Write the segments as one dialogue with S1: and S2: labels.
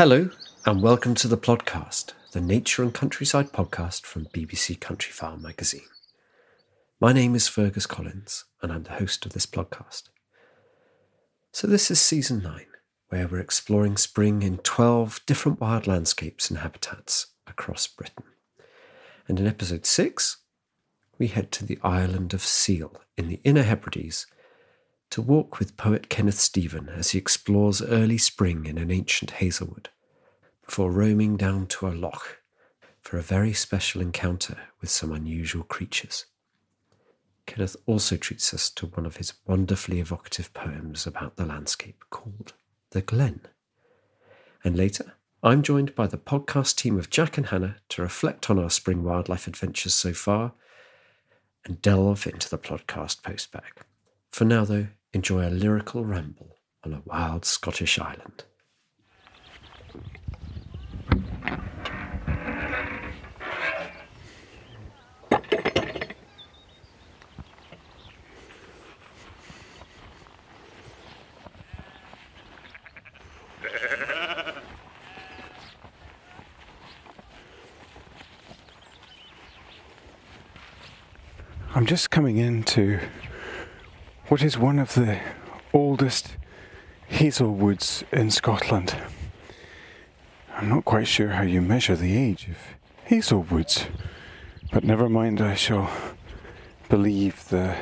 S1: Hello, and welcome to the podcast, the Nature and Countryside podcast from BBC Countryfile magazine. My name is Fergus Collins, and I'm the host of this podcast. So, this is season nine, where we're exploring spring in 12 different wild landscapes and habitats across Britain. And in episode six, we head to the island of Seil in the Inner Hebrides to walk with poet Kenneth Steven as he explores early spring in an ancient hazelwood, before roaming down to a loch for a very special encounter with some unusual creatures. Kenneth also treats us to one of his wonderfully evocative poems about the landscape called The Glen. And later, I'm joined by the podcast team of Jack and Hannah to reflect on our spring wildlife adventures so far and delve into the podcast postbag. For now, though, enjoy a lyrical ramble on a wild Scottish island.
S2: I'm just coming into what is one of the oldest hazel woods in Scotland. I'm not quite sure how you measure the age of hazel woods, but never mind, I shall believe the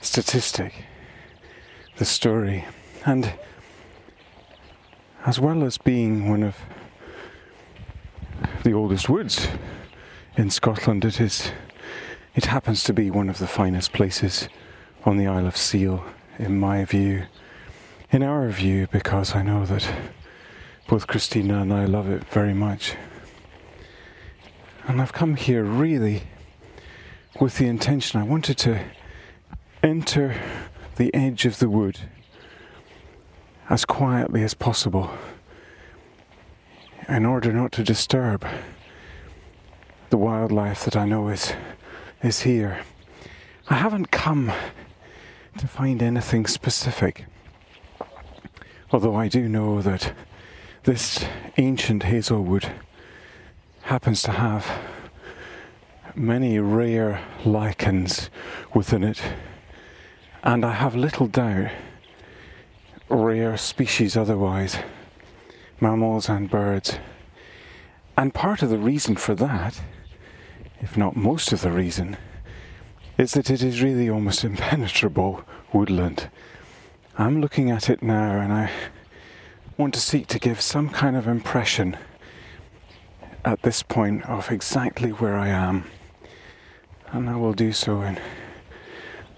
S2: statistic, the story, and as well as being one of the oldest woods in Scotland, it is it happens to be one of the finest places on the Isle of Seil, in my view, in our view, because I know that both Christina and I love it very much. And I've come here really with the intention I wanted to enter the edge of the wood as quietly as possible in order not to disturb the wildlife that I know is is here. I haven't come to find anything specific, although I do know that this ancient hazelwood happens to have many rare lichens within it, and I have little doubt rare species otherwise, mammals and birds. And part of the reason for that if not most of the reason, is that it is really almost impenetrable woodland. I'm looking at it now and I want to seek to give some kind of impression at this point of exactly where I am. And I will do so in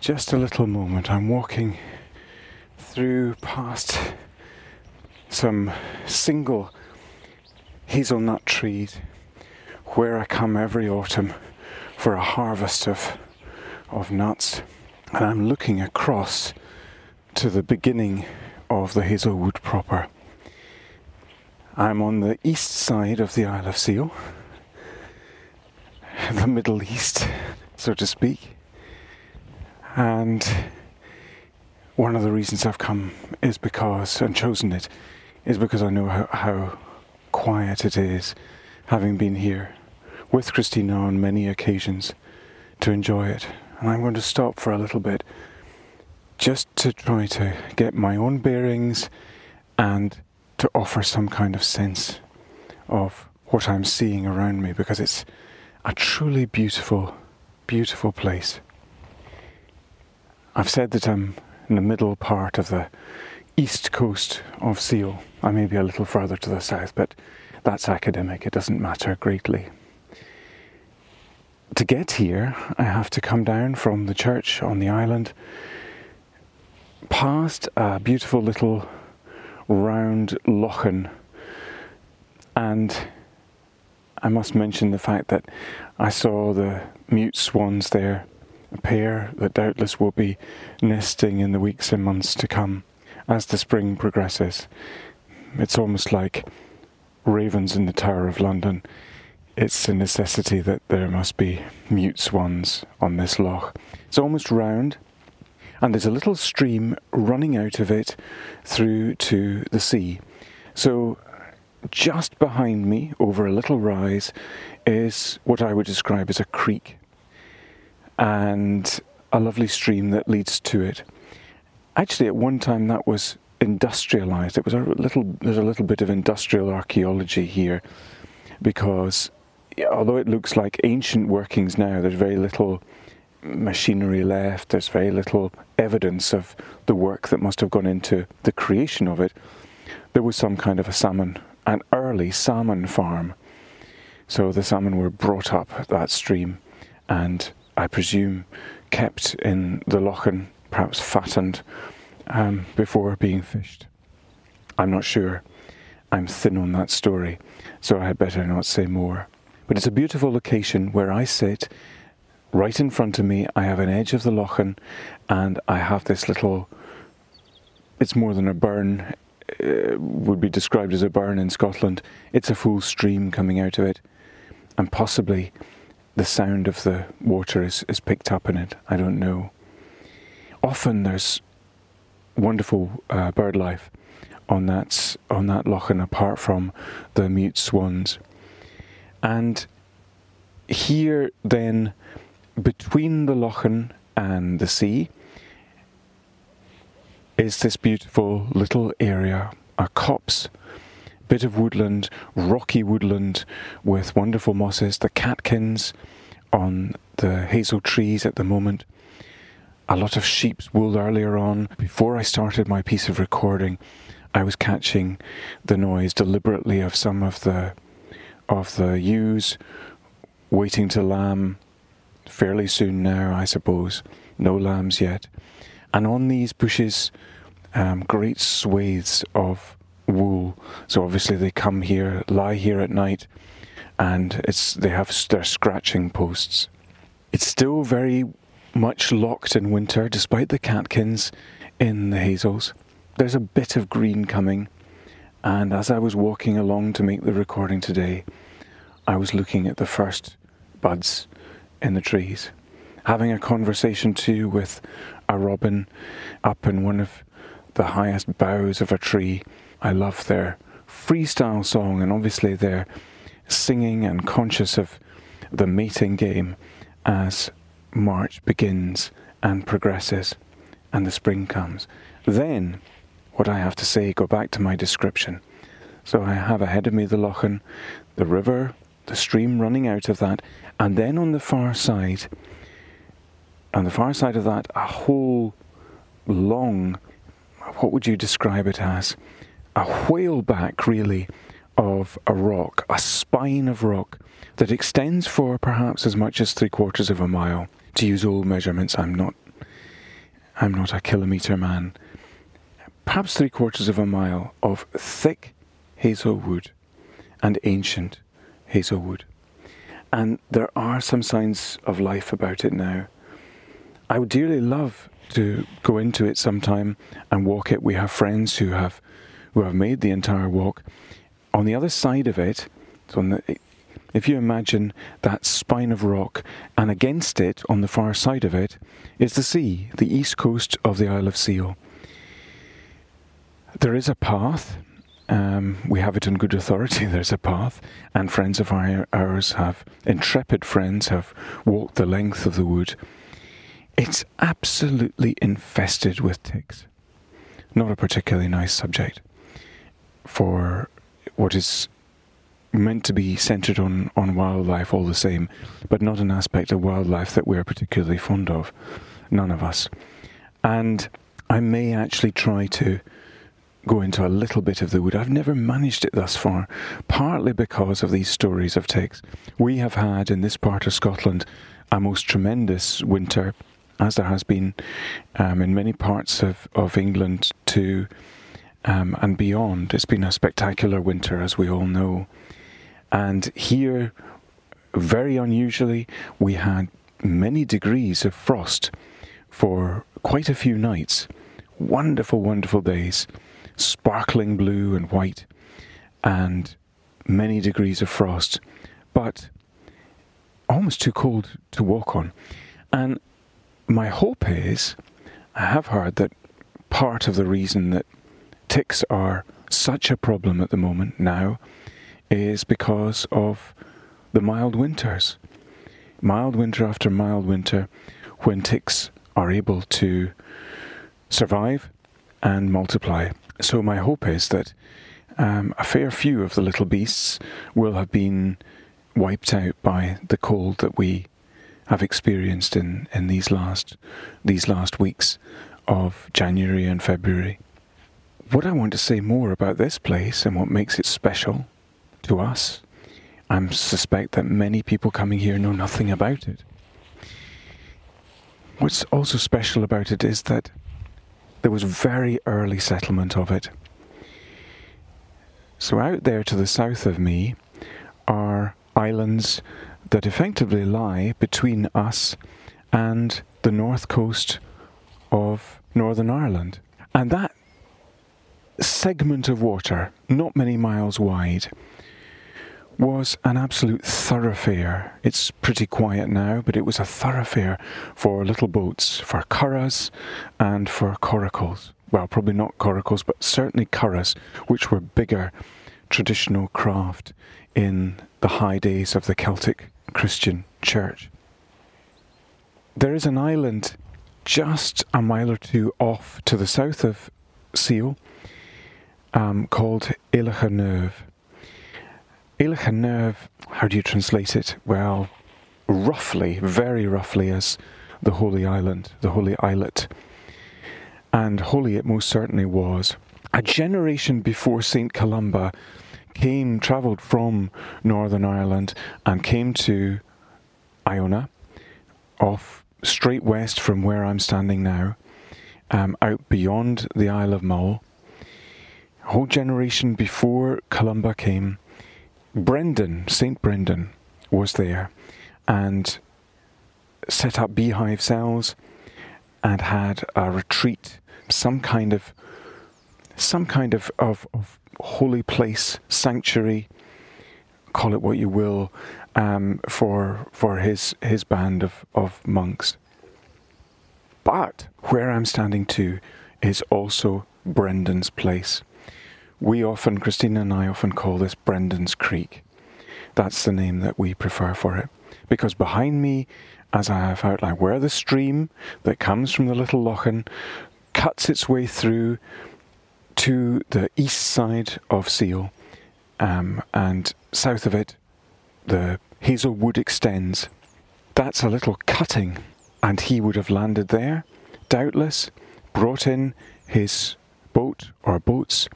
S2: just a little moment. I'm walking through past some single hazelnut trees where I come every autumn for a harvest of, of nuts. And I'm looking across to the beginning of the Hazelwood proper. I'm on the east side of the Isle of Seil, the Middle East, so to speak. And one of the reasons I've come is because, and chosen it, is because I know how, how quiet it is, having been here with Christina on many occasions to enjoy it. And I'm going to stop for a little bit just to try to get my own bearings and to offer some kind of sense of what I'm seeing around me because it's a truly beautiful, beautiful place. I've said that I'm in the middle part of the east coast of Seil. I may be a little further to the south, but that's academic. It doesn't matter greatly to get here, I have to come down from the church on the island, past a beautiful little round lochan, and I must mention the fact that I saw the mute swans there, a pair that doubtless will be nesting in the weeks and months to come as the spring progresses. It's almost like ravens in the Tower of London it's a necessity that there must be mute swans on this loch. It's almost round, and there's a little stream running out of it through to the sea. So, just behind me, over a little rise, is what I would describe as a creek, and a lovely stream that leads to it. Actually, at one time that was industrialized. It was a little. There's a little bit of industrial archaeology here, because although it looks like ancient workings now, there's very little machinery left, there's very little evidence of the work that must have gone into the creation of it. There was some kind of a salmon, an early salmon farm. So the salmon were brought up that stream and I presume kept in the lochan, perhaps fattened, um, before being fished. I'm not sure. I'm thin on that story, so I had better not say more. But it's a beautiful location where I sit. Right in front of me, I have an edge of the Lochan, and I have this little. It's more than a burn, uh, would be described as a burn in Scotland. It's a full stream coming out of it, and possibly the sound of the water is, is picked up in it. I don't know. Often there's wonderful uh, bird life on that on that lochan apart from the mute swans. And here, then, between the Lochan and the sea, is this beautiful little area, a copse, bit of woodland, rocky woodland with wonderful mosses, the catkins on the hazel trees at the moment, a lot of sheep's wool earlier on. Before I started my piece of recording, I was catching the noise deliberately of some of the of the ewes waiting to lamb fairly soon now, I suppose. No lambs yet. And on these bushes, um, great swathes of wool. So obviously they come here, lie here at night, and it's they have their scratching posts. It's still very much locked in winter, despite the catkins in the hazels. There's a bit of green coming, and as I was walking along to make the recording today, I was looking at the first buds in the trees, having a conversation too with a robin up in one of the highest boughs of a tree. I love their freestyle song, and obviously they're singing and conscious of the mating game as March begins and progresses and the spring comes. Then what I have to say, go back to my description. So I have ahead of me the Lochan, the river, the stream running out of that, and then on the far side, on the far side of that, a whole long, what would you describe it as? A whaleback, really, of a rock, a spine of rock that extends for perhaps as much as three quarters of a mile. To use old measurements, I'm not, I'm not a kilometre man. Perhaps three quarters of a mile of thick hazel wood and ancient hazel wood. And there are some signs of life about it now. I would dearly love to go into it sometime and walk it. We have friends who have who have made the entire walk. On the other side of it, the, if you imagine that spine of rock, and against it, on the far side of it, is the sea, the east coast of the Isle of Seil. There is a path. Um, we have it on good authority. There's a path, and friends of ours have, intrepid friends, have walked the length of the wood. It's absolutely infested with ticks. Not a particularly nice subject for what is meant to be centered on, on wildlife all the same, but not an aspect of wildlife that we're particularly fond of. None of us. And I may actually try to go into a little bit of the wood. I've never managed it thus far, partly because of these stories of ticks. We have had in this part of Scotland a most tremendous winter, as there has been um, in many parts of, of England too, um, and beyond. It's been a spectacular winter, as we all know. And here, very unusually, we had many degrees of frost for quite a few nights. Wonderful, wonderful days, sparkling blue and white, and many degrees of frost, but almost too cold to walk on. And my hope is, I have heard that part of the reason that ticks are such a problem at the moment now is because of the mild winters. Mild winter after mild winter, when ticks are able to survive and multiply. So, my hope is that um, a fair few of the little beasts will have been wiped out by the cold that we have experienced in, in these last these last weeks of January and February. What I want to say more about this place and what makes it special to us. I suspect that many people coming here know nothing about it. What's also special about it is that there was very early settlement of it. So, out there to the south of me are islands that effectively lie between us and the north coast of Northern Ireland. And that segment of water, not many miles wide, was an absolute thoroughfare. It's pretty quiet now, but it was a thoroughfare for little boats, for curraghs and for coracles. Well, probably not coracles, but certainly curraghs, which were bigger traditional craft in the high days of the Celtic Christian Church. There is an island just a mile or two off to the south of Seil um, called Eileach an Naoimh. Ilachaneuve, how do you translate it? Well, roughly, very roughly, as the Holy Island, the Holy Islet. And holy it most certainly was. A generation before St. Columba came, travelled from Northern Ireland and came to Iona, off straight west from where I'm standing now, um, out beyond the Isle of Mull. A whole generation before Columba came, Brendan, St. Brendan, was there and set up beehive cells and had a retreat, some kind of some kind of, of, of holy place, sanctuary, call it what you will, um, for for his his band of, of monks. But where I'm standing to is also Brendan's place. We often, Christina and I often call this Brendan's Creek. That's the name that we prefer for it. Because behind me, as I have outlined, where the stream that comes from the Little Lochan cuts its way through to the east side of Seil, um, and south of it, the hazel wood extends. That's a little cutting And he would have landed there, doubtless, brought in his boat or boats,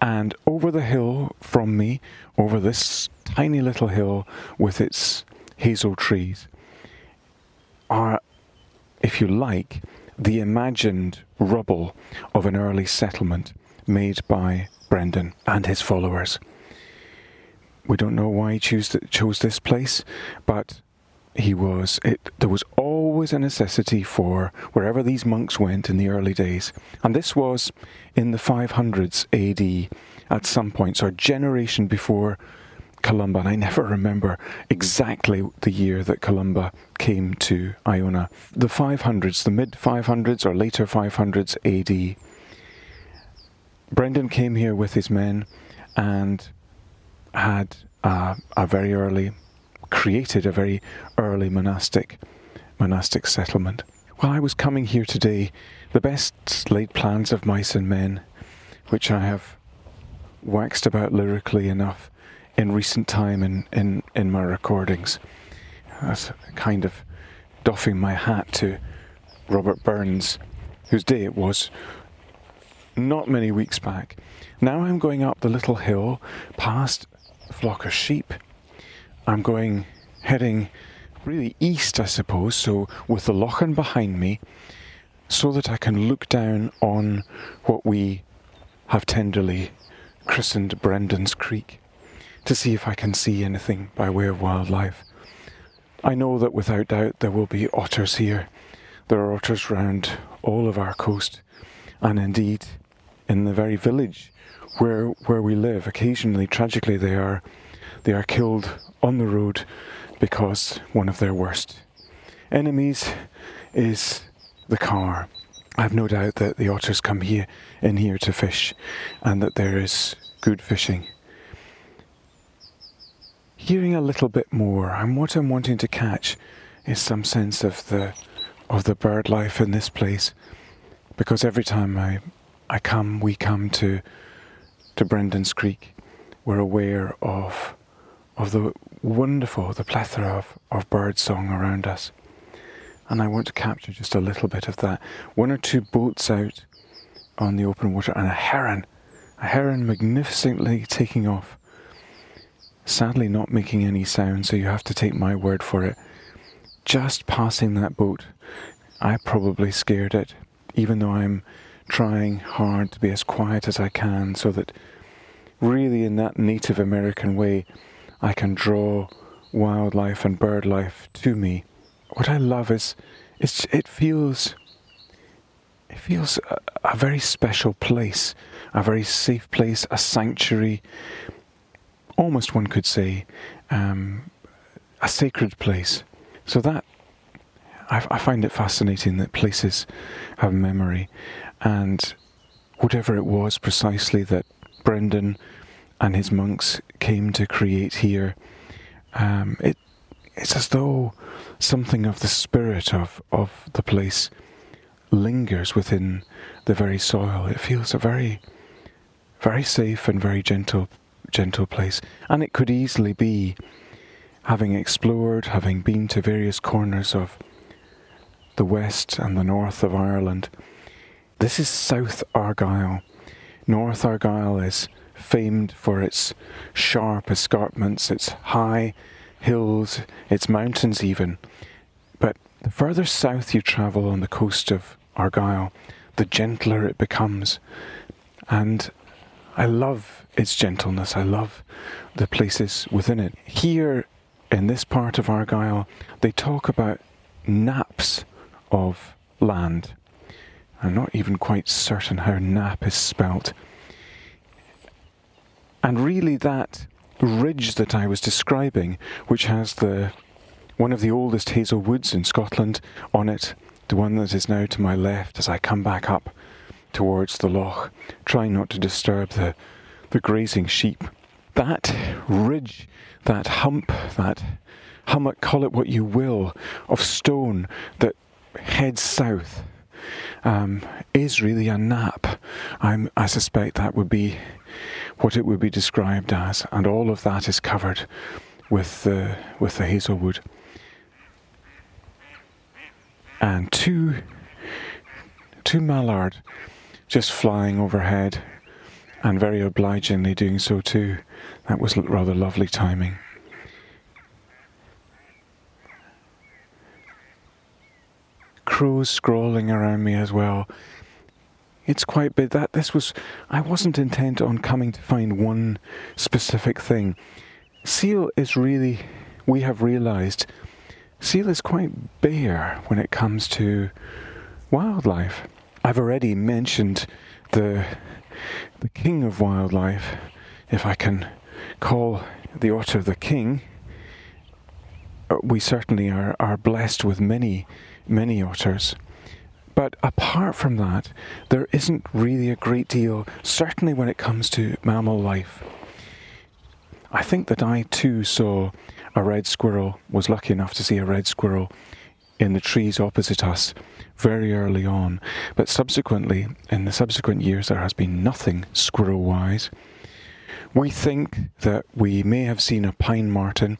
S2: and over the hill from me, over this tiny little hill with its hazel trees, are, if you like, the imagined rubble of an early settlement made by Brendan and his followers. We don't know why he chose, chose this place, but he was it there was always a necessity for wherever these monks went in the early days. And this was in the 500s AD at some point so a generation before Columba. And I never remember exactly the year that Columba came to Iona. The 500s the mid 500s or later 500s AD Brendan came here with his men and had uh, a very early created a very early monastic monastic settlement. While I was coming here today, the best laid plans of mice and men, which I have waxed about lyrically enough in recent time in, in, in my recordings. That's kind of doffing my hat to Robert Burns, whose day it was not many weeks back. Now I'm going up the little hill past a flock of sheep I'm going heading really east, I suppose, so with the Lochan behind me, so that I can look down on what we have tenderly christened Brendan's Creek to see if I can see anything by way of wildlife. I know that without doubt there will be otters here. There are otters round all of our coast, and indeed in the very village where where we live. Occasionally, tragically, they are they are killed on the road because one of their worst enemies is the car. I've no doubt that the otters come here in here to fish and that there is good fishing. Hearing a little bit more, and what I'm wanting to catch is some sense of the of the bird life in this place. Because every time I I come we come to to Brendan's Creek, we're aware of of the wonderful, the plethora of, of bird song around us. And I want to capture just a little bit of that. One or two boats out on the open water and a heron, a heron magnificently taking off. Sadly, not making any sound, so you have to take my word for it. Just passing that boat, I probably scared it, even though I'm trying hard to be as quiet as I can so that really in that Native American way, I can draw wildlife and bird life to me. What I love is, it's, it feels, it feels a, a very special place, a very safe place, a sanctuary. Almost one could say, um, a sacred place. So that I, I find it fascinating that places have memory, and whatever it was precisely that Brendan and his monks came to create here, um, it, it's as though something of the spirit of, of the place lingers within the very soil. It feels a very, very safe and very gentle, gentle place. And it could easily be, having explored, having been to various corners of the west and the north of Ireland. This is South Argyll. North Argyll is famed for its sharp escarpments, its high hills, its mountains, even. But the further south you travel on the coast of Argyll, the gentler it becomes. And I love its gentleness, I love the places within it. Here in this part of Argyll, they talk about naps of land. I'm not even quite certain how nap is spelt. And really, that ridge that I was describing, which has the one of the oldest hazel woods in Scotland on it, the one that is now to my left as I come back up towards the loch, trying not to disturb the, the grazing sheep. That ridge, that hump, that hummock, call it what you will, of stone that heads south, um, is really a nap. I'm, I suspect that would be what it would be described as, and all of that is covered with the with the hazelwood. and two two mallard just flying overhead and very obligingly doing so too. That was rather lovely timing. Crows scrawling around me as well. It's quite big. That this was. I wasn't intent on coming to find one specific thing. Seil is really. We have realised. Seil is quite bare when it comes to wildlife. I've already mentioned the the king of wildlife, if I can call the otter the king. Uh, we certainly are, are blessed with many, many otters. But apart from that, there isn't really a great deal, certainly when it comes to mammal life. I think that I too saw a red squirrel, was lucky enough to see a red squirrel in the trees opposite us very early on, but subsequently, in the subsequent years, there has been nothing squirrel wise. We think that we may have seen a pine marten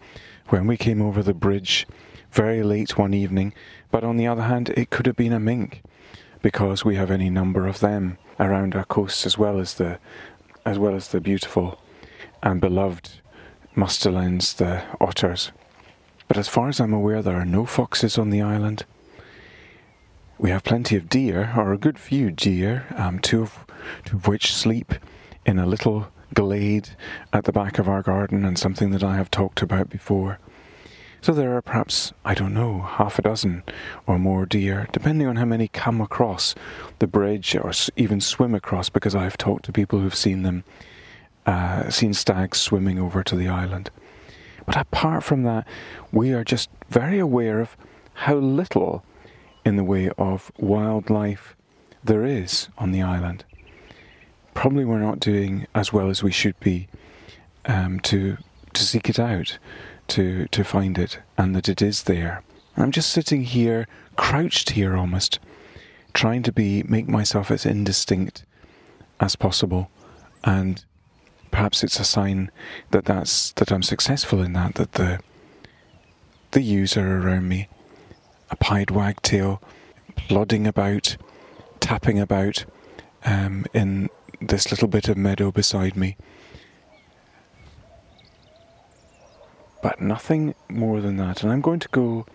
S2: when we came over the bridge very late one evening, but on the other hand, it could have been a mink because we have any number of them around our coasts as well as the as well as the beautiful and beloved mustelines, the otters. But as far as I'm aware, there are no foxes on the island. We have plenty of deer, or a good few deer, um, two, of, two of which sleep in a little glade at the back of our garden, and something that I have talked about before. So there are perhaps, I don't know, half a dozen or more deer, depending on how many come across the bridge or even swim across, because I've talked to people who've seen them, uh, seen stags swimming over to the island. But apart from that, we are just very aware of how little in the way of wildlife there is on the island. Probably we're not doing as well as we should be um, to to seek it out, to to find it, and that it is there. I'm just sitting here, crouched here almost, trying to be make myself as indistinct as possible, and perhaps it's a sign that that's that I'm successful in that that the the user around me, a pied wagtail, plodding about, tapping about um, in this little bit of meadow beside me. But nothing more than that. And I'm going to go.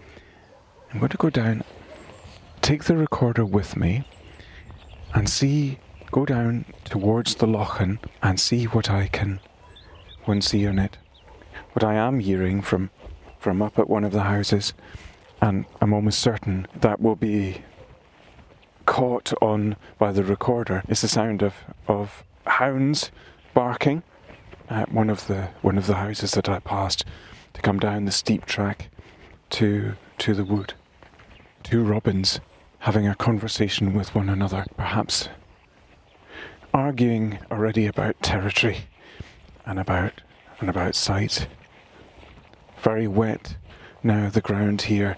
S2: I'm going to go down, take the recorder with me, and see go down towards the Lochan and see what I can when see on it. What I am hearing from from up at one of the houses, and I'm almost certain that will be caught on by the recorder is the sound of, of hounds barking at one of the one of the houses that I passed to come down the steep track to to the wood. Two robins having a conversation with one another, perhaps arguing already about territory and about and about site. Very wet now the ground here.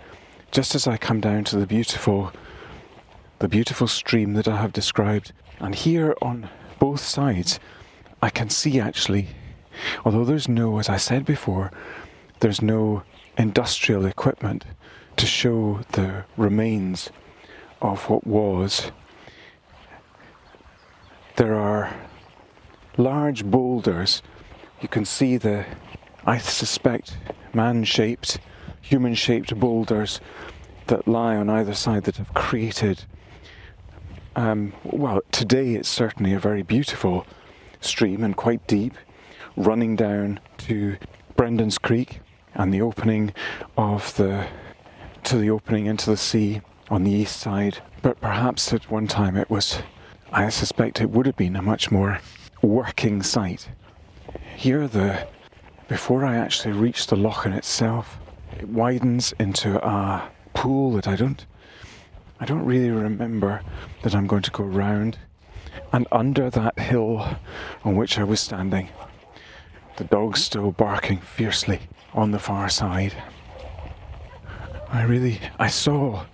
S2: Just as I come down to the beautiful the beautiful stream that I have described, and here on both sides I can see actually although there's no as I said before, there's no industrial equipment to show the remains of what was there are large boulders. You can see the, I suspect, man shaped, human shaped boulders that lie on either side that have created. Um, well, today it's certainly a very beautiful stream and quite deep, running down to Brendan's Creek and the opening of the to the opening into the sea on the east side. But perhaps at one time it was I suspect it would have been a much more working site. Here, the before I actually reach the Lochan itself, it widens into a pool that I don't I don't really remember that I'm going to go round. And under that hill on which I was standing, the dog's still barking fiercely on the far side. I really, I saw,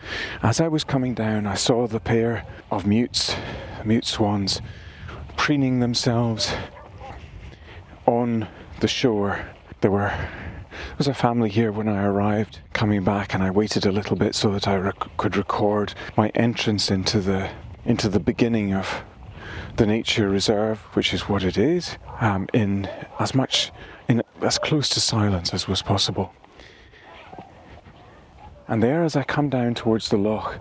S2: as I was coming down, I saw the pair of mutes, mute swans, preening themselves on the shore. There were there was a family here when I arrived, coming back, and I waited a little bit so that I rec- could record my entrance into the into the beginning of the nature reserve, which is what it is, um, in as much in as close to silence as was possible. And there, as I come down towards the loch,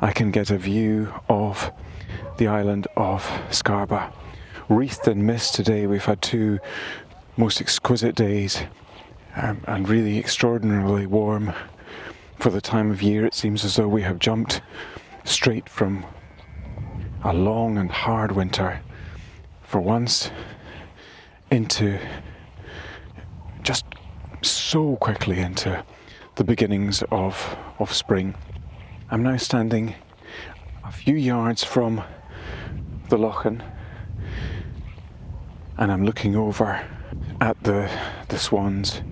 S2: I can get a view of the island of Scarba. Wreathed in mist today, we've had two most exquisite days um, and really extraordinarily warm for the time of year. It seems as though we have jumped straight from a long and hard winter for once into just so quickly into the beginnings of, of spring. I'm now standing a few yards from the Lochan and I'm looking over at the the swans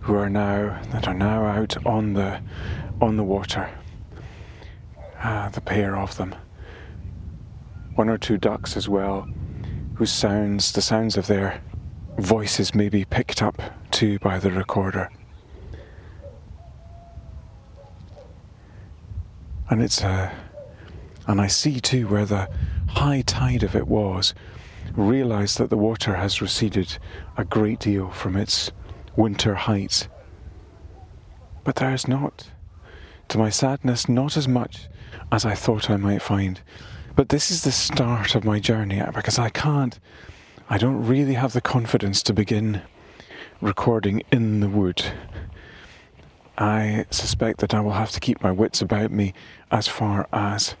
S2: who are now that are now out on the on the water. Uh, the pair of them. One or two ducks as well, whose sounds the sounds of their voices may be picked up too by the recorder. And it's a and I see too where the high tide of it was, realize that the water has receded a great deal from its winter heights. But there is not, to my sadness, not as much as I thought I might find. But this is the start of my journey because I can't, I don't really have the confidence to begin recording in the wood. I suspect that I will have to keep my wits about me as far as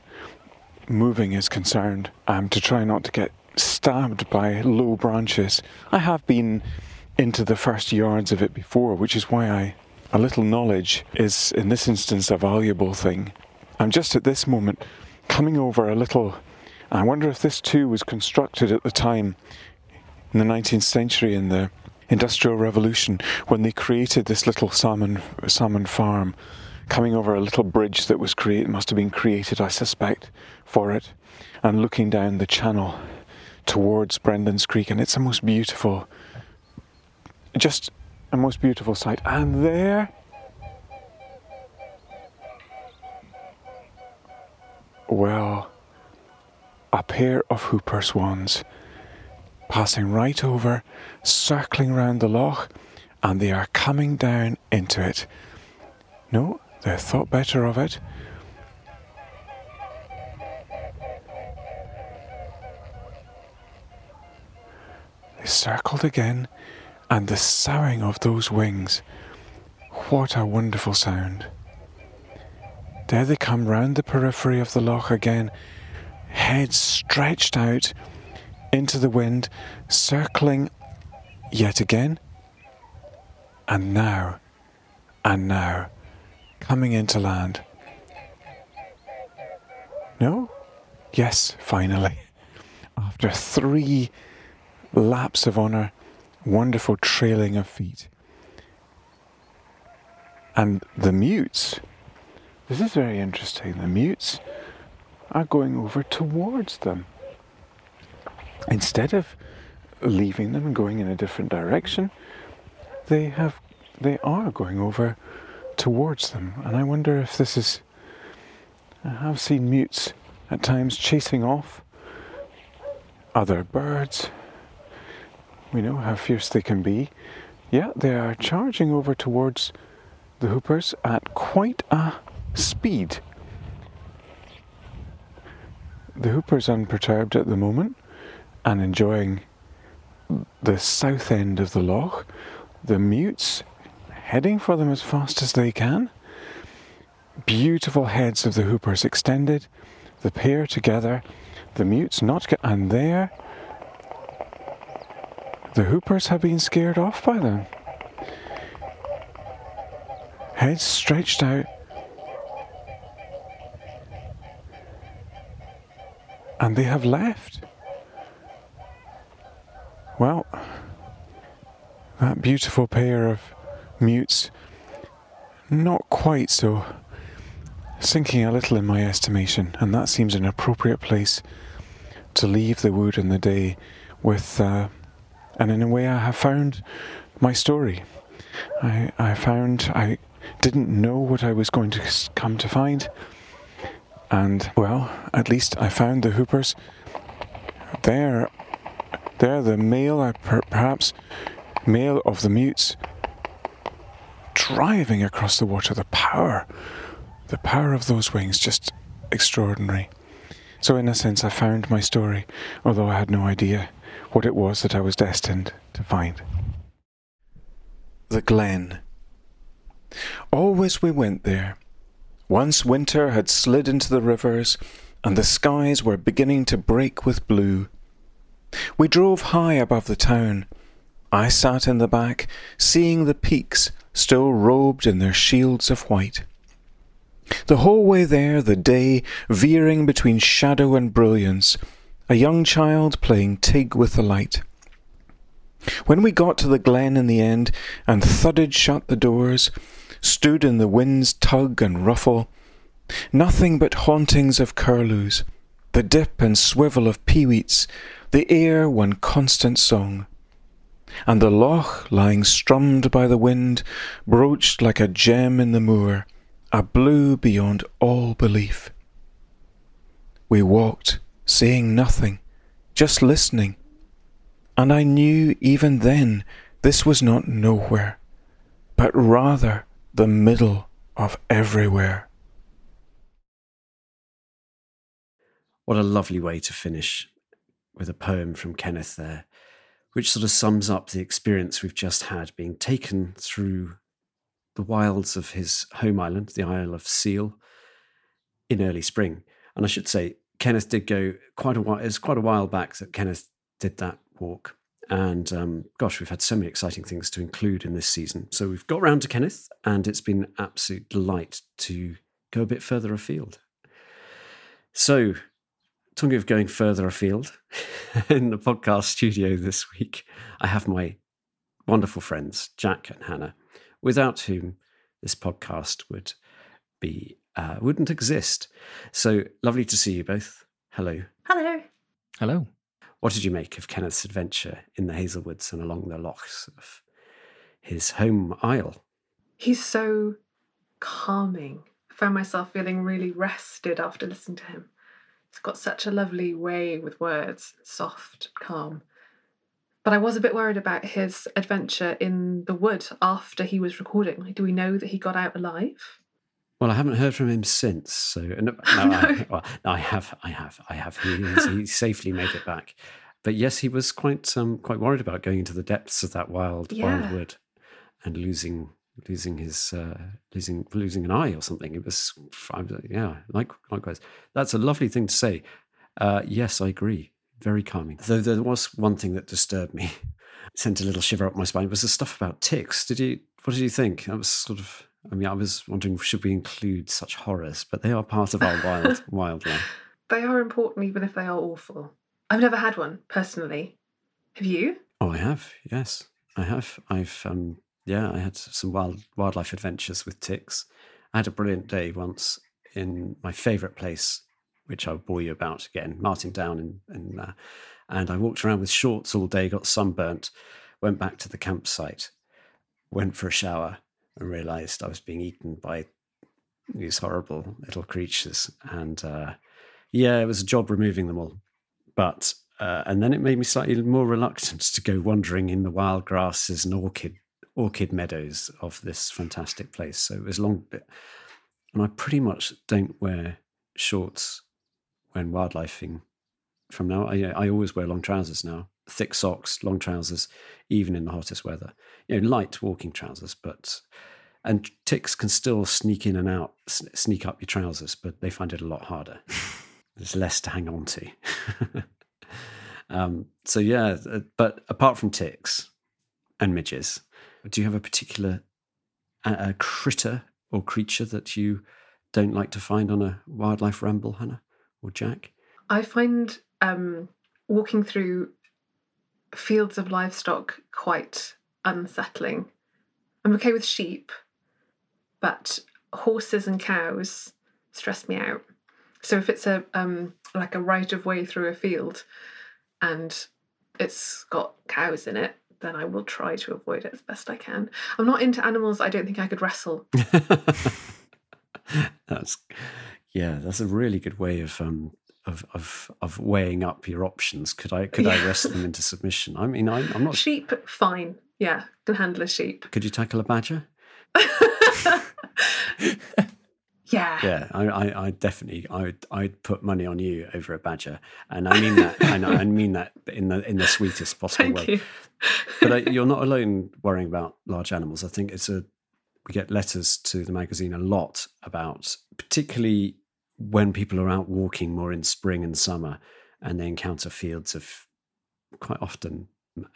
S2: moving is concerned, um, to try not to get stabbed by low branches. I have been into the first yards of it before, which is why I a little knowledge is in this instance a valuable thing. I'm just at this moment coming over a little I wonder if this too was constructed at the time in the 19th century in the Industrial Revolution when they created this little salmon salmon farm coming over a little bridge that was created must have been created I suspect for it and looking down the channel towards Brendan's Creek, and it's a most beautiful, just a most beautiful sight. And there, well, a pair of whooper swans passing right over, circling round the loch, and they are coming down into it. No, they thought better of it. They circled again, and the soughing of those wings. What a wonderful sound. There they come round the periphery of the loch again, heads stretched out into the wind, circling yet again. And now, and now, coming into land. No? Yes, finally. After three laps of honour, wonderful trailing of feet. And the mutes, this is very interesting, the mutes are going over towards them. Instead of leaving them and going in a different direction, they have they are going over towards them. And I wonder if this is I have seen mutes at times chasing off other birds we know how fierce they can be. Yeah, they are charging over towards the whoopers at quite a speed. The whoopers unperturbed at the moment and enjoying the south end of the loch. The mutes heading for them as fast as they can. Beautiful heads of the whoopers extended, the pair together, the mutes not, get, and there the whoopers have been scared off by them. Heads stretched out. And they have left. Well, that beautiful pair of mutes, not quite so, sinking a little in my estimation, and that seems an appropriate place to leave the wood in the day with uh, and in a way, I have found my story. I, I found I didn't know what I was going to come to find. And, well, at least I found the Whoopers. They're, they're the male, uh, per- perhaps male of the mutes, driving across the water. The power, the power of those wings, just extraordinary. So, in a sense, I found my story, although I had no idea what it was that I was destined to find. The Glen. Always we went there. Once winter had slid into the rivers, and the skies were beginning to break with blue. We drove high above the town. I sat in the back, seeing the peaks still robed in their shields of white. The whole way there, the day veering between shadow and brilliance, a young child playing tig with the light. When we got to the glen in the end and thudded shut the doors, stood in the wind's tug and ruffle, nothing but hauntings of curlews, the dip and swivel of peewits, the air one constant song. And the loch lying strummed by the wind, broached like a gem in the moor, a blue beyond all belief. We walked, saying nothing, just listening, and I knew even then this was not nowhere, but rather the middle of everywhere.
S1: What a lovely way to finish with a poem from Kenneth there, which sort of sums up the experience we've just had being taken through the wilds of his home island, the Isle of Seil, in early spring. And I should say, Kenneth did go quite a while, It was quite a while back that Kenneth did that walk. And um, gosh, we've had so many exciting things to include in this season. So we've got round to Kenneth, and it's been absolute delight to go a bit further afield. So, talking of going further afield, in the podcast studio this week, I have my wonderful friends, Jack and Hannah, without whom this podcast would be uh, wouldn't exist. So lovely to see you both. Hello.
S3: Hello.
S4: Hello.
S1: What did you make of Kenneth's adventure in the Hazelwoods and along the lochs of his home isle?
S3: He's so calming. I found myself feeling really rested after listening to him. He's got such a lovely way with words, soft, calm. But I was a bit worried about his adventure in the wood after he was recording. Like, do we know that he got out alive?
S1: Well, I haven't heard from him since. So no, no, I, well, I have, I have, I have. He, he safely made it back. But yes, he was quite um, quite worried about going into the depths of that wild
S3: Yeah.
S1: wild wood and losing losing his uh, losing losing an eye or something. It was I yeah, like likewise. That's a lovely thing to say. Uh, yes, I agree. Very calming. Though there was one thing that disturbed me, sent a little shiver up my spine. Was the stuff about ticks? Did you? What did you think? That was sort of. I mean, I was wondering should we include such horrors, but they are part of our wild wildlife.
S3: They are important even if they are awful. I've never had one personally. Have you?
S1: Oh, I have. Yes, I have. I've um, yeah, I had some wild wildlife adventures with ticks. I had a brilliant day once in my favourite place, which I'll bore you about again, Martin Down, in, in, uh, and I walked around with shorts all day, got sunburnt, went back to the campsite, went for a shower, and realised I was being eaten by these horrible little creatures. And uh, yeah, it was a job removing them all. But uh, and then it made me slightly more reluctant to go wandering in the wild grasses and orchid orchid meadows of this fantastic place. So it was long bit, and I pretty much don't wear shorts when wildlifing. From now, I, I always wear long trousers now, thick socks, long trousers, even in the hottest weather. You know, light walking trousers, but and ticks can still sneak in and out, sneak up your trousers, but they find it a lot harder. There's less to hang on to. um, so yeah, but apart from ticks and midges, do you have a particular uh, uh, critter or creature that you don't like to find on a wildlife ramble, Hannah or Jack?
S3: I find um, walking through fields of livestock quite unsettling. I'm okay with sheep, but horses and cows stress me out. So if it's a um, like a right of way through a field and it's got cows in it, then I will try to avoid it as best I can. I'm not into animals. I don't think I could wrestle.
S1: that's yeah, that's a really good way of um of of of weighing up your options. Could I could I wrestle them into submission? I mean, I, I'm not.
S3: Sheep, fine. Yeah, can handle a sheep.
S1: Could you tackle a badger?
S3: yeah.
S1: Yeah, I, I, I definitely, I, would, I'd put money on you over a badger, and I mean that, I, know, I mean that in the in the sweetest possible
S3: Thank
S1: way.
S3: you.
S1: But uh, you're not alone worrying about large animals. I think it's a, we get letters to the magazine a lot about, particularly when people are out walking more in spring and summer, and they encounter fields of quite often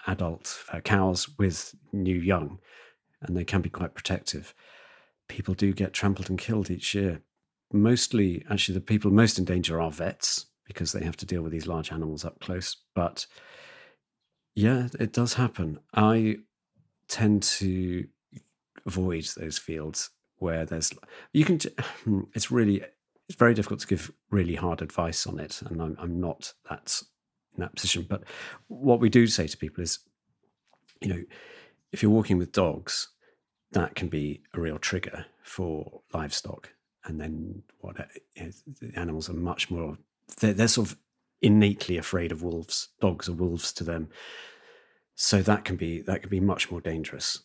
S1: adult uh, cows with new young, and they can be quite protective. People do get trampled and killed each year. Mostly, actually, the people most in danger are vets because they have to deal with these large animals up close. But yeah, it does happen. I tend to avoid those fields where there's you can. It's really it's very difficult to give really hard advice on it, and I'm I'm not that in that position. But what we do say to people is, you know, if you're walking with dogs, that can be a real trigger for livestock. And then what uh, the animals are much more they're, they're sort of innately afraid of wolves. Dogs are wolves to them, so that can be that can be much more dangerous.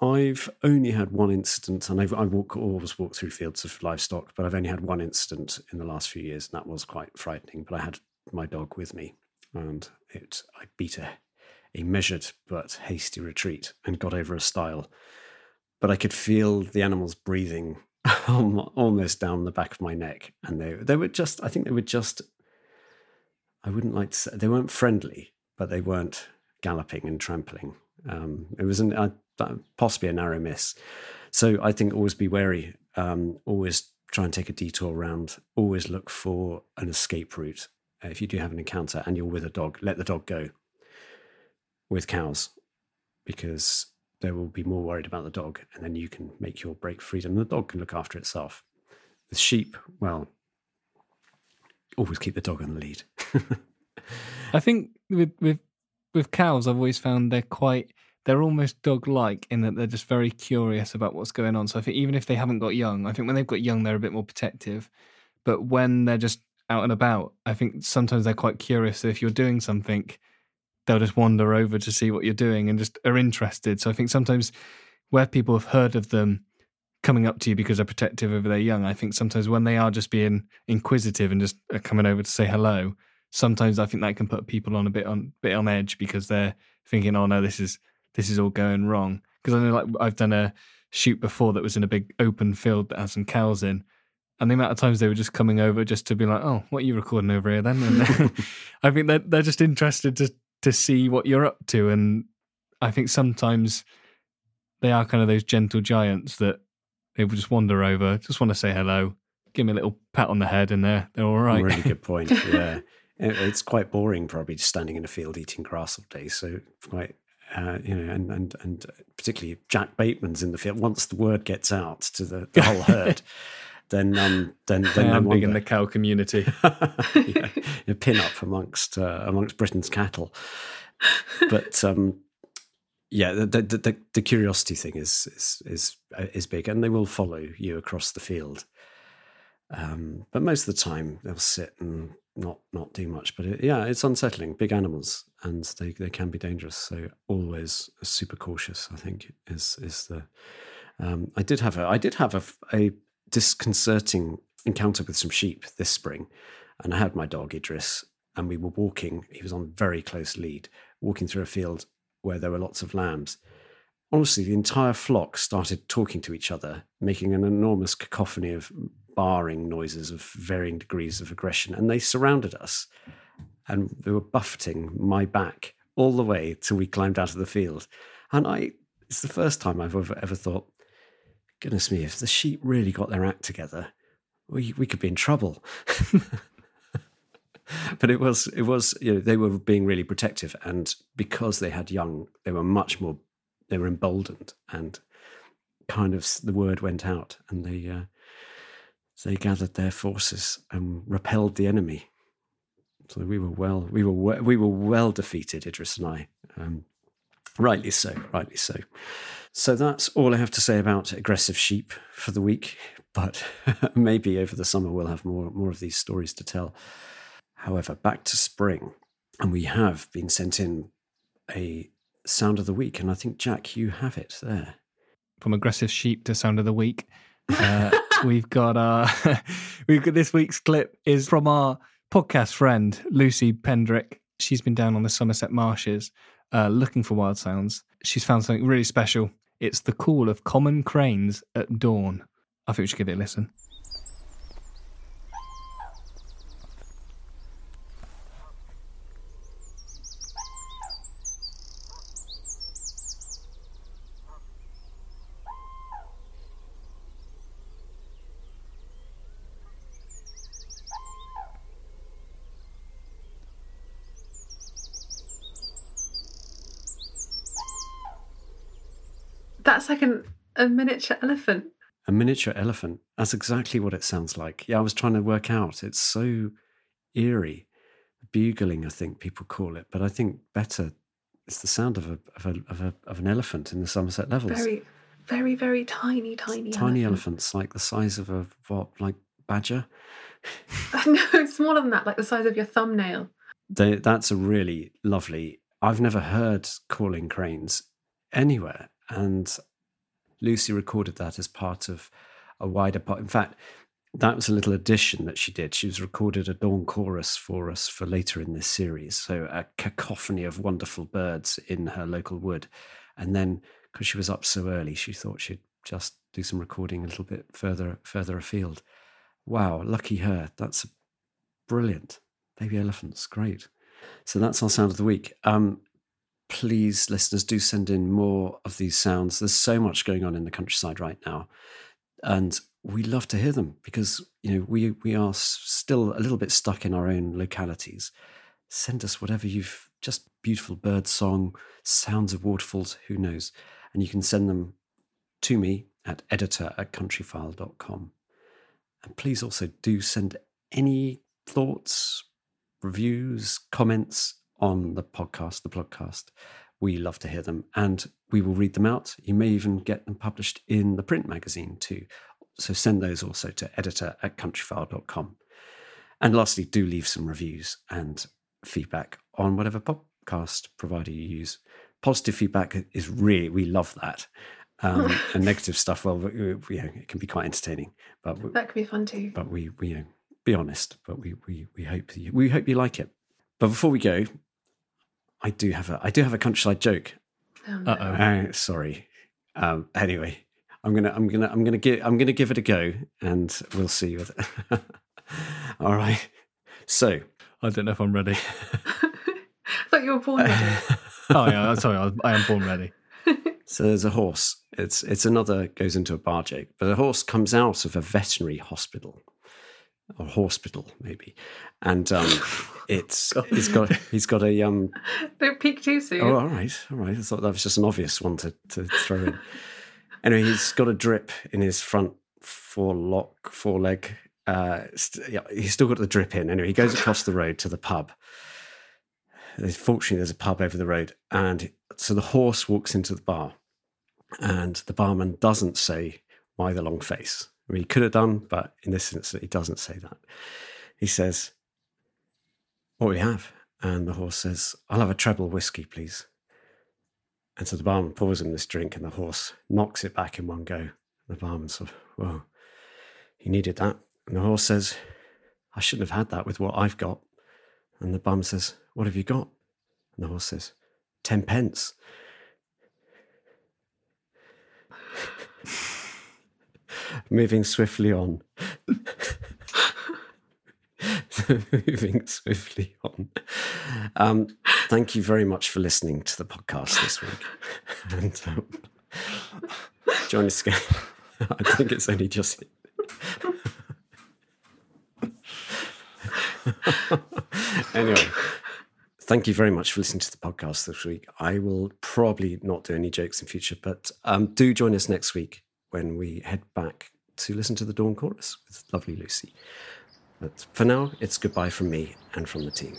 S1: I've only had one incident, and I've, I walk always walk through fields of livestock, but I've only had one incident in the last few years, and that was quite frightening. But I had my dog with me, and it I beat a a measured but hasty retreat and got over a stile. But I could feel the animals breathing almost down the back of my neck, and they they were just I think they were just I wouldn't like to say they weren't friendly, but they weren't galloping and trampling. Um, it was an, uh, possibly a narrow miss. So I think always be wary. Um, always try and take a detour around. Always look for an escape route. If you do have an encounter and you're with a dog, let the dog go. With cows, because they will be more worried about the dog, and then you can make your break freedom. The dog can look after itself. The sheep, well, always keep the dog on the lead.
S4: I think with with with cows, I've always found they're quite they're almost dog like in that they're just very curious about what's going on. So I think even if they haven't got young, I think when they've got young, they're a bit more protective. But when they're just out and about, I think sometimes they're quite curious. So if you're doing something, they'll just wander over to see what you're doing and just are interested. So I think sometimes where people have heard of them coming up to you because they're protective over their young, I think sometimes when they are just being inquisitive and just coming over to say hello, sometimes I think that can put people on a bit on bit on edge because they're thinking, "Oh no, this is this is all going wrong." Because I know, like I've done a shoot before that was in a big open field that had some cows in, and the amount of times they were just coming over just to be like, "Oh, what are you recording over here then?" And I think that they're just interested to to see what you're up to, and I think sometimes they are kind of those gentle giants that they will just wander over, just want to say hello, give me a little pat on the head, and they're they're all right.
S1: Really good point. Yeah, it's quite boring, probably just standing in a field eating grass all day. So quite, uh, you know, and and and particularly Jack Bateman's in the field. Once the word gets out to the, the whole herd, then um, then then no
S4: am big in the cow community.
S1: yeah, a pin up amongst uh, amongst Britain's cattle. But um, yeah, the, the the the curiosity thing is is is uh, is big, and they will follow you across the field. Um, but most of the time, they'll sit and not not do much. But it, yeah, it's unsettling. Big animals, and they they can be dangerous. So always super cautious. I think is is the. Um, I did have a I did have a, a disconcerting encounter with some sheep this spring, and I had my dog Idris, and we were walking. He was on very close lead, walking through a field where there were lots of lambs. Honestly, the entire flock started talking to each other, making an enormous cacophony of barring noises of varying degrees of aggression, and they surrounded us, and they were buffeting my back all the way till we climbed out of the field. And I, it's the first time I've ever, ever thought, goodness me, if the sheep really got their act together, we we could be in trouble. but it was it was you know they were being really protective, and because they had young, they were much more they were emboldened, and kind of the word went out, and they uh, they gathered their forces and repelled the enemy. So we were well we were we, we were well defeated, Idris and I. Um, Rightly so, rightly so. So that's all I have to say about aggressive sheep for the week. But maybe over the summer we'll have more more of these stories to tell. However, back to spring, and we have been sent in a sound of the week, and I think Jack, you have it there.
S4: From aggressive sheep to sound of the week, uh, we've got our we've got this week's clip is from our podcast friend Lucy Pendrick. She's been down on the Somerset marshes uh, looking for wild sounds. She's found something really special. It's the call of common cranes at dawn. I think we should give it a listen.
S3: That's like an, a miniature elephant.
S1: A miniature elephant. That's exactly what it sounds like. Yeah, I was trying to work out. It's so eerie. Bugling, I think people call it, but I think better it's the sound of a of a of, a, of an elephant in the Somerset levels.
S3: Very, very, very tiny, tiny, elephants.
S1: Tiny
S3: elephant.
S1: elephants, like the size of a what, like badger.
S3: no, smaller than that, like the size of your thumbnail.
S1: They, that's a really lovely. I've never heard calling cranes anywhere, and Lucy recorded that as part of a wider part. In fact, that was a little addition that she did. She was recorded a dawn chorus for us for later in this series. So a cacophony of wonderful birds in her local wood, and then because she was up so early, she thought she'd just do some recording a little bit further further afield. Wow, lucky her. That's brilliant. Baby elephants, great. So that's our sound of the week. Um, please, listeners, do send in more of these sounds. There's so much going on in the countryside right now, and we love to hear them because you know we we are still a little bit stuck in our own localities. Send us whatever you've just beautiful bird song, sounds of waterfalls, who knows, and you can send them to me at editor at countryfile.com. And please also do send any thoughts, reviews, comments on the podcast, the podcast. We love to hear them and we will read them out. You may even get them published in the print magazine too. So send those also to editor at countryfile.com. And lastly, do leave some reviews and feedback on whatever podcast provider you use. Positive feedback is really, we love that. Um, and negative stuff, well, we, we, you know, it can be quite entertaining, but we,
S3: That could be fun too.
S1: but we, we you know, be honest, but we, we, we hope you, we hope you like it. But before we go, I do have a, I do have a countryside joke.
S3: Oh, no.
S4: Uh-oh.
S1: Uh, sorry. Um, anyway, I'm gonna, I'm gonna, I'm gonna give, I'm gonna give it a go, and we'll see. With All right. So,
S4: I don't know if I'm ready.
S3: I thought you were born ready.
S4: oh yeah, sorry, I, I am born ready.
S1: so there's a horse. It's, it's another goes into a bar joke, but a horse comes out of a veterinary hospital, or hospital maybe, and um, it's, he's got, he's got a um,
S3: Don't peek too soon.
S1: Oh, all right, all right. I thought that was just an obvious one to, to throw in. anyway, he's got a drip in his front forelock, foreleg. Uh, st- yeah, he's still got the drip in. Anyway, he goes across the road to the pub. Fortunately, there's a pub over the road, and so the horse walks into the bar, and the barman doesn't say why the long face. I mean, he could have done, but in this instance, he doesn't say that. He says, "What you have?" And the horse says, I'll have a treble whiskey, please. And so the barman pours him this drink, and the horse knocks it back in one go. The barman sort of, whoa, he needed that. And the horse says, I shouldn't have had that with what I've got. And the barman says, What have you got? And the horse says, Ten pence. Moving swiftly on. moving swiftly on. Um, thank you very much for listening to the podcast this week. And um, join us again. I think it's only just. anyway, thank you very much for listening to the podcast this week. I will probably not do any jokes in future, but um, do join us next week when we head back to listen to the Dawn Chorus with lovely Lucy. But for now, it's goodbye from me and from the team.